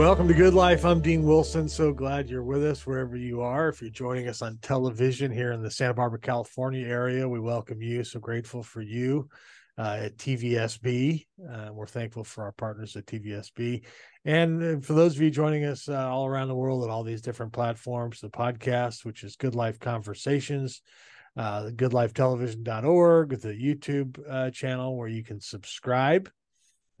Welcome to Good Life. I'm Dean Wilson. So glad you're with us wherever you are. If you're joining us on television here in the Santa Barbara, California area, we welcome you. So grateful for you uh, at TVSB. Uh, we're thankful for our partners at TVSB. And uh, for those of you joining us uh, all around the world at all these different platforms, the podcast, which is Good Life Conversations, uh, goodlifetelevision.org, the YouTube uh, channel where you can subscribe.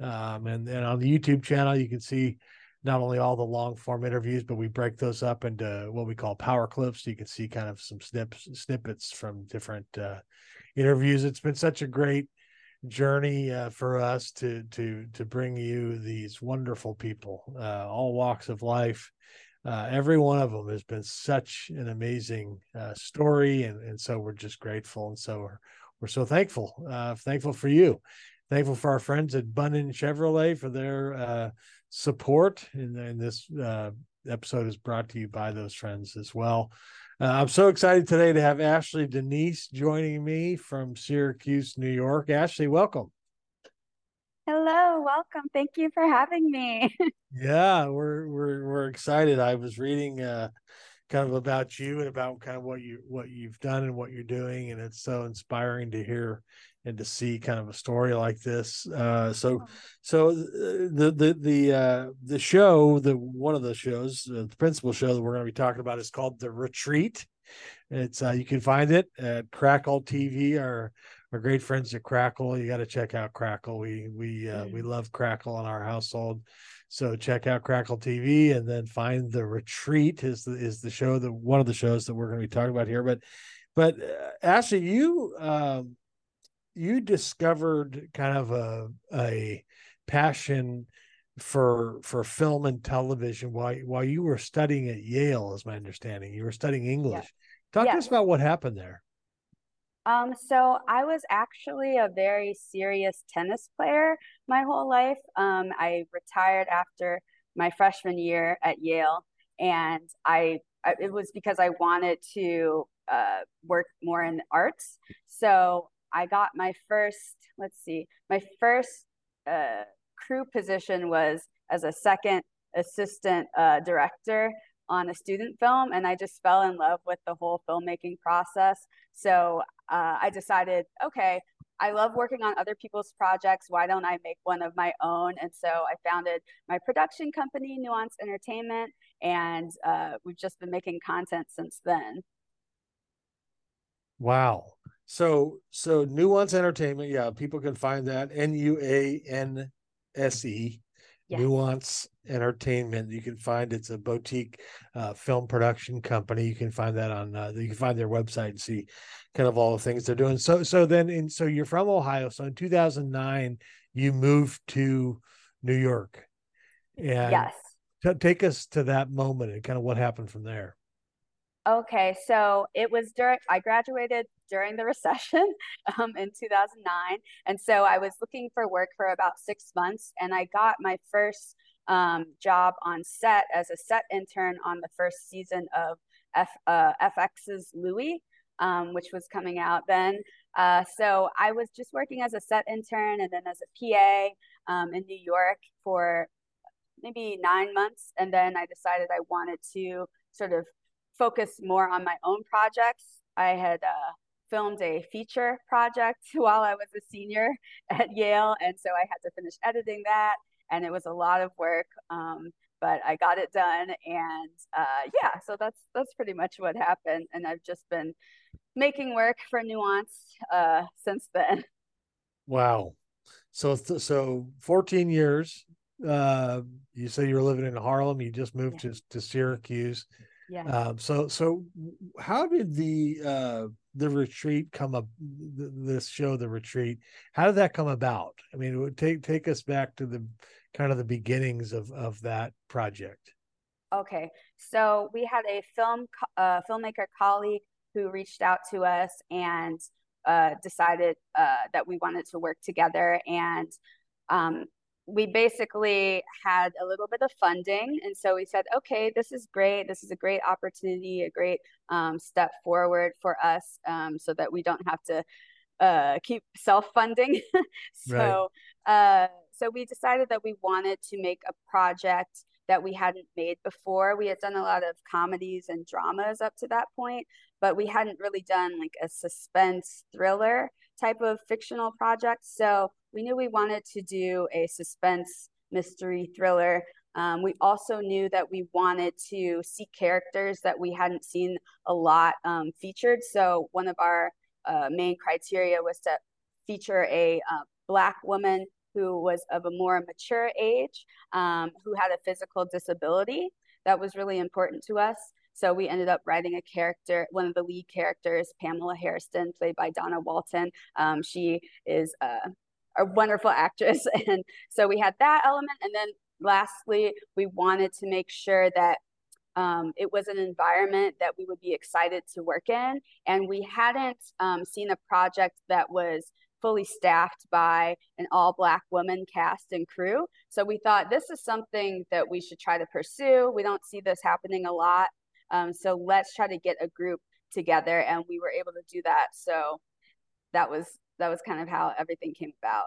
Um, and then on the YouTube channel, you can see not only all the long form interviews, but we break those up into what we call power clips. So you can see kind of some snips, snippets from different uh, interviews. It's been such a great journey uh, for us to to to bring you these wonderful people, uh, all walks of life. Uh, every one of them has been such an amazing uh, story, and and so we're just grateful, and so we're we're so thankful, uh, thankful for you, thankful for our friends at Bunnin Chevrolet for their uh, support. And, and this episode is brought to you by those friends as well. Uh, I'm so excited today to have Ashley Denise joining me from Syracuse, New York. Ashley, welcome. Hello, welcome. Thank you for having me. yeah, we're we're we're excited. I was reading uh, kind of about you and about kind of what you what you've done and what you're doing, and it's so inspiring to hear and to see kind of a story like this. Uh, so, so uh, the the the uh, the show, the one of the shows, uh, the principal show that we're going to be talking about is called The Retreat. It's uh, you can find it at Crackle TV. Our our great friends at Crackle. You got to check out Crackle. We we uh, we love Crackle in our household. So check out Crackle TV and then find the Retreat is the is the show that one of the shows that we're going to be talking about here. But but uh, Ashley, you um, you discovered kind of a a passion for for film and television while while you were studying at Yale, is my understanding. You were studying English. Talk to us about what happened there. Um, so I was actually a very serious tennis player my whole life. Um, I retired after my freshman year at Yale, and I, I it was because I wanted to uh, work more in arts. So I got my first, let's see, my first uh, crew position was as a second assistant uh, director on a student film and I just fell in love with the whole filmmaking process. So uh, I decided, okay, I love working on other people's projects. Why don't I make one of my own? And so I founded my production company, Nuanse Entertainment, and uh, we've just been making content since then. Wow. So so Nuanse Entertainment, yeah, people can find that N U A N S E. Nuanse Entertainment. You can find it's a boutique uh, film production company. You can find that on uh, you can find their website and see kind of all the things they're doing. So so then in so you're from Ohio. So in 2009 you moved to New York. And yes. T- take us to that moment and kind of what happened from there. Okay, so it was during I graduated during the recession um, in 2009, and so I was looking for work for about six months, and I got my first um, job on set as a set intern on the first season of F, uh, FX's Louie, um, which was coming out then. Uh, so I was just working as a set intern and then as a PA um, in New York for maybe nine months, and then I decided I wanted to sort of focus more on my own projects. I had uh, filmed a feature project while I was a senior at Yale, and so I had to finish editing that, and it was a lot of work. Um, but I got it done, and uh, yeah, so that's that's pretty much what happened. And I've just been making work for Nuanse uh, since then. Wow. So so 14 years. Uh, you say you were living in Harlem. You just moved yeah. to to Syracuse. Yeah. Um, so so how did the uh the retreat come up this show the retreat how did that come about i mean it would take take us back to the kind of the beginnings of of that project okay so we had a film uh, filmmaker colleague who reached out to us and uh, decided uh, that we wanted to work together and um, we basically had a little bit of funding. And so we said, okay, this is great. This is a great opportunity, a great um, step forward for us um, so that we don't have to uh, keep self funding. so, right. uh, so we decided that we wanted to make a project that we hadn't made before. We had done a lot of comedies and dramas up to that point, but we hadn't really done like a suspense thriller type of fictional project. So we knew we wanted to do a suspense mystery thriller. Um, we also knew that we wanted to see characters that we hadn't seen a lot um, featured. So one of our uh, main criteria was to feature a uh, Black woman who was of a more mature age, um, who had a physical disability. That was really important to us. So we ended up writing a character, one of the lead characters, Pamela Harrison, played by Donna Walton. Um, she is a, a wonderful actress. And so we had that element. And then lastly, we wanted to make sure that um, it was an environment that we would be excited to work in. And we hadn't um, seen a project that was fully staffed by an all black woman cast and crew. So we thought this is something that we should try to pursue. We don't see this happening a lot. Um, so let's try to get a group together. And we were able to do that. So that was that was kind of how everything came about.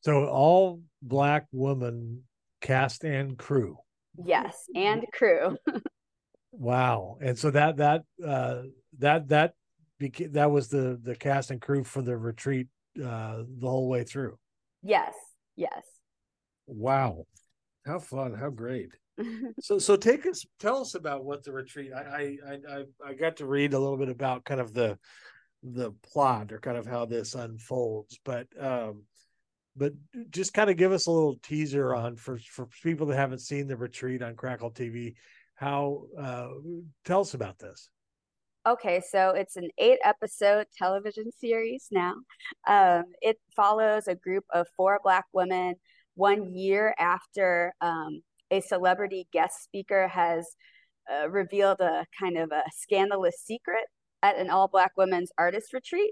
So all black woman cast and crew. Yes, and crew. wow. And so that that uh that that beca- that was the the cast and crew for the retreat uh the whole way through. Yes. Yes. Wow. How fun, how great. so so take us tell us about what the retreat I, I i i got to read a little bit about kind of the the plot or kind of how this unfolds but um but just kind of give us a little teaser on for for people that haven't seen the retreat on crackle tv how uh tell us about this Okay, so it's an eight episode television series now. Um, it follows a group of four Black women one year after um, a celebrity guest speaker has uh, revealed a kind of a scandalous secret at an all Black women's artist retreat.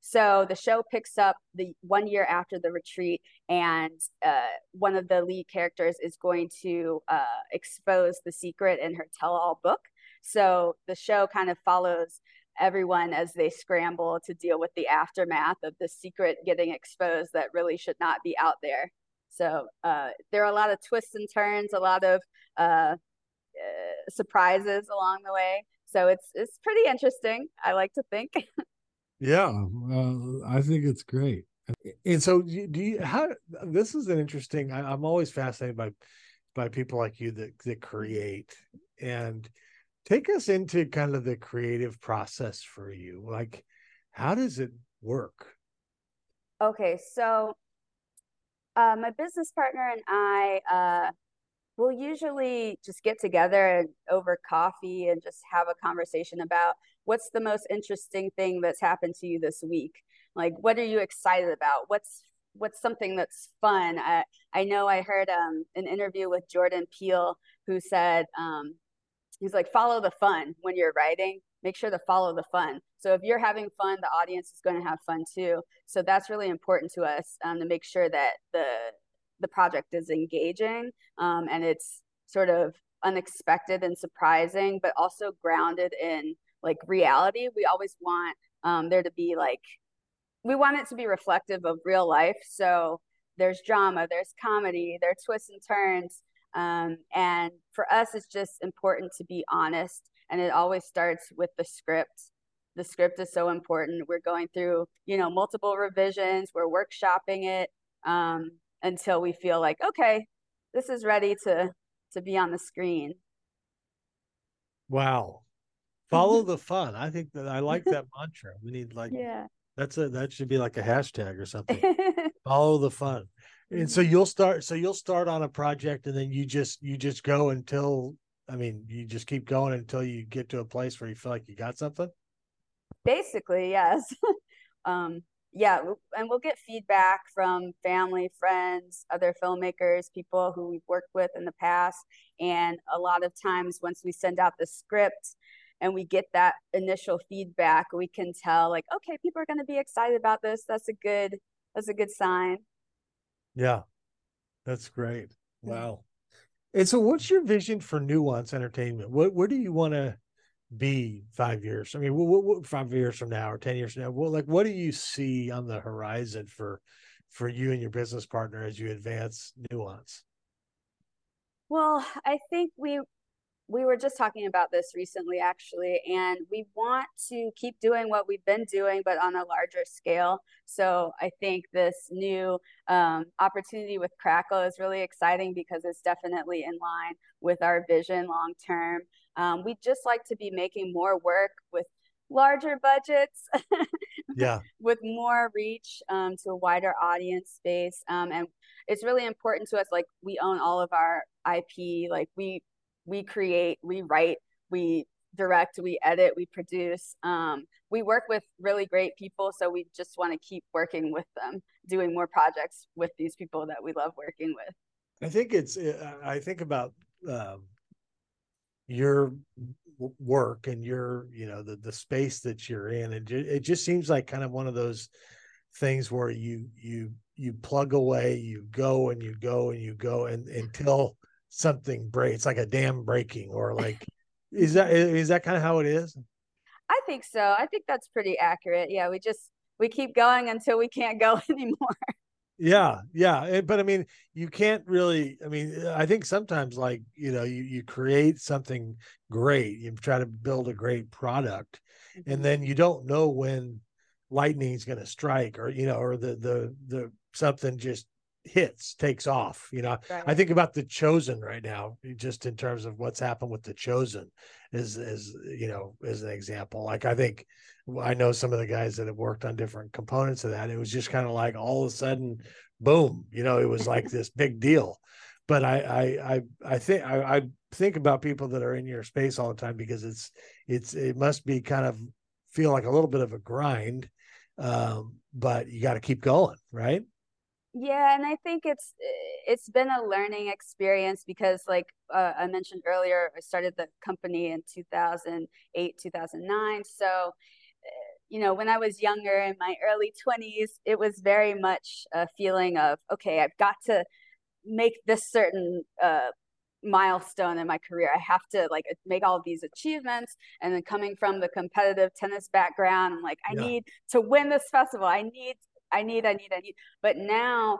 So the show picks up the one year after the retreat, and uh, one of the lead characters is going to uh, expose the secret in her tell all book. So the show kind of follows everyone as they scramble to deal with the aftermath of the secret getting exposed that really should not be out there. So uh, there are a lot of twists and turns, a lot of uh, uh, surprises along the way. So it's it's pretty interesting. I like to think. yeah, I think it's great. And so, do you? How this is an interesting. I, I'm always fascinated by by people like you that that create and take us into kind of the creative process for you like how does it work okay so uh, my business partner and i uh, will usually just get together and over coffee and just have a conversation about what's the most interesting thing that's happened to you this week. Like what are you excited about? What's what's something that's fun? I i know i heard um, an interview with jordan peele who said um, he's like follow the fun when you're writing. Make sure to follow the fun. So if you're having fun the audience is going to have fun too. So that's really important to us um, to make sure that the the project is engaging um, and it's sort of unexpected and surprising but also grounded in like reality we always want um, there to be like we want it to be reflective of real life so there's drama there's comedy there's twists and turns um, and for us, it's just important to be honest. And it always starts with the script. The script is so important. We're going through, you know, multiple revisions. We're workshopping it um, until we feel like, okay, this is ready to to be on the screen. Wow. Follow the fun. I think that I like that mantra. We need like yeah. That's a that should be like a hashtag or something. Follow the fun and so you'll start so you'll start on a project and then you just you just go until i mean you just keep going until you get to a place where you feel like you got something basically yes um yeah and we'll get feedback from family friends other filmmakers people who we've worked with in the past and a lot of times once we send out the script and we get that initial feedback we can tell like okay people are going to be excited about this that's a good that's a good sign yeah, that's great. Mm. Wow. And so, what's your vision for Nuanse Entertainment? What where do you want to be five years? I mean, what, what, five years from now or ten years from now? Well, like, what do you see on the horizon for for you and your business partner as you advance Nuanse? Well, I think we we were just talking about this recently actually and we want to keep doing what we've been doing but on a larger scale. So i think this new um, opportunity with crackle is really exciting because it's definitely in line with our vision long term. Um, we just like to be making more work with larger budgets yeah. with more reach um, to a wider audience space um, and it's really important to us like we own all of our ip like we we create, we write, we direct, we edit, we produce. Um, we work with really great people, so we just want to keep working with them, doing more projects with these people that we love working with. I think it's. Uh, I think about um, your work and your, you know, the the space that you're in, and it just seems like kind of one of those things where you you you plug away, you go and you go and you go, and until something break. It's like a dam breaking, or like is that is that kind of how it is? I think so. I think that's pretty accurate. Yeah, we just we keep going until we can't go anymore. Yeah, yeah, eh, but I mean, you can't really. I mean, I think sometimes, like you know, you you create something great, you try to build a great product, mm-hmm. and then you don't know when lightning's going to strike, or you know, or the the the something just hits takes off you know? Right. i think about the chosen right now just in terms of what's happened with the chosen is is you know as an example. Like i think i know some of the guys that have worked on different components of that it was just kind of like all of a sudden boom you know it was like this big deal. But i i i, I think I, I think about people that are in your space all the time because it's it's it must be kind of feel like a little bit of a grind um, but you got to keep going right yeah and i think it's it's been a learning experience because like uh, i mentioned earlier i started the company in 2008 2009 so uh, you know when i was younger in my early 20s it was very much a feeling of okay i've got to make this certain uh, milestone in my career i have to like make all these achievements and then coming from the competitive tennis background i'm like i yeah. need to win this festival i need I need, I need, I need. But now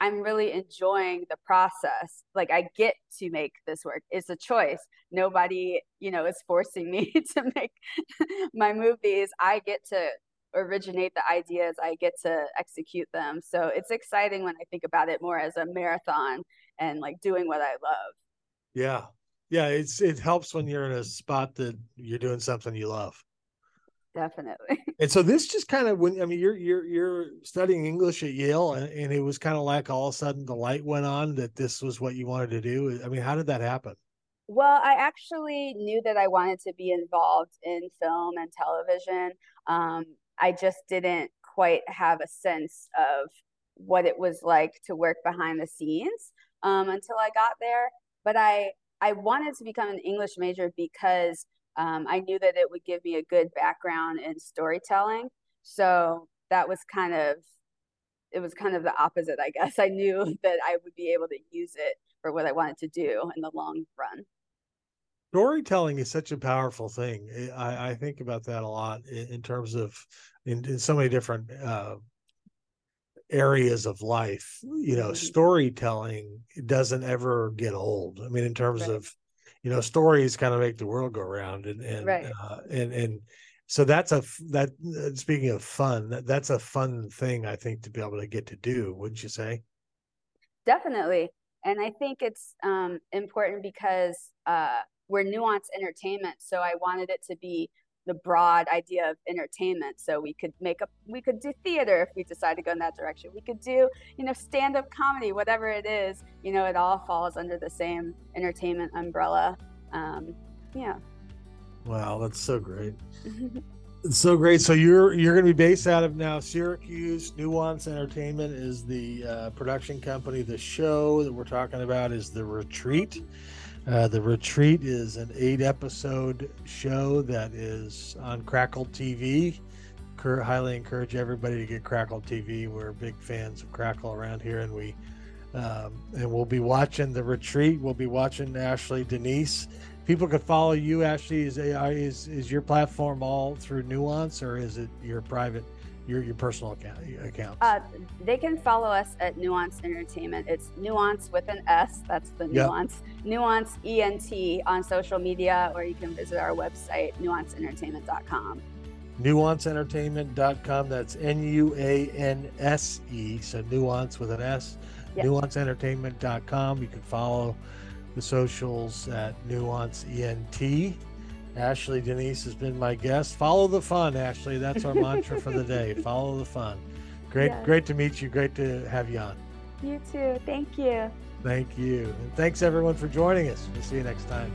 I'm really enjoying the process. Like I get to make this work. It's a choice. Nobody, you know, is forcing me to make my movies. I get to originate the ideas. I get to execute them. So it's exciting when I think about it more as a marathon and like doing what I love. Yeah. Yeah, it's it helps when you're in a spot that you're doing something you love definitely. And so this just kind of when i mean you're you're you're studying english at yale and, and it was kind of like all of a sudden the light went on that this was what you wanted to do. I mean how did that happen? Well i actually knew that i wanted to be involved in film and television. Um, i just didn't quite have a sense of what it was like to work behind the scenes um, until i got there. But i i wanted to become an english major because um, I knew that it would give me a good background in storytelling. So that was kind of, it was kind of the opposite, I guess. I knew that I would be able to use it for what I wanted to do in the long run. Storytelling is such a powerful thing. I, I think about that a lot in, in terms of in, in, so many different uh, areas of life. You know, mm-hmm. storytelling doesn't ever get old. I mean, in terms right. of you know stories kind of make the world go round and and right. uh, and and so that's a that uh, speaking of fun that, that's a fun thing i think to be able to get to do wouldn't you say definitely and i think it's um, important because uh, we're nuanced entertainment so i wanted it to be the broad idea of entertainment. So we could make up, we could do theater if we decide to go in that direction. We could do, you know, stand up comedy, whatever it is. You know, it all falls under the same entertainment umbrella. Um, yeah. Wow, that's so great. it's so great. So you're you're going to be based out of now Syracuse. Nuanse Entertainment is the uh, production company. The show that we're talking about is The Retreat. Uh, the Retreat is an eight episode show that is on Crackle TV. Cur- highly encourage everybody to get Crackle TV. We're big fans of Crackle around here, and we um, and we'll be watching the Retreat. We'll be watching Ashley Denise. People can follow you, Ashley. Is is is your platform all through Nuanse, or is it your private your your personal account accounts? Uh, they can follow us at Nuanse Entertainment. It's Nuance with an S. That's the yep. Nuanse. Nuanse ENT on social media, or you can visit our website, nuanseentertainment.com. Nuanseentertainment.com. That's N U A N S E. So nuance with an S. Yep. Nuanseentertainment.com. You can follow the socials at Nuanse ENT. Ashley Denise has been my guest. Follow the fun, Ashley. That's our mantra for the day. Follow the fun. Great, yes. great to meet you. Great to have you on. You too. Thank you. Thank you. And thanks everyone for joining us. We'll see you next time.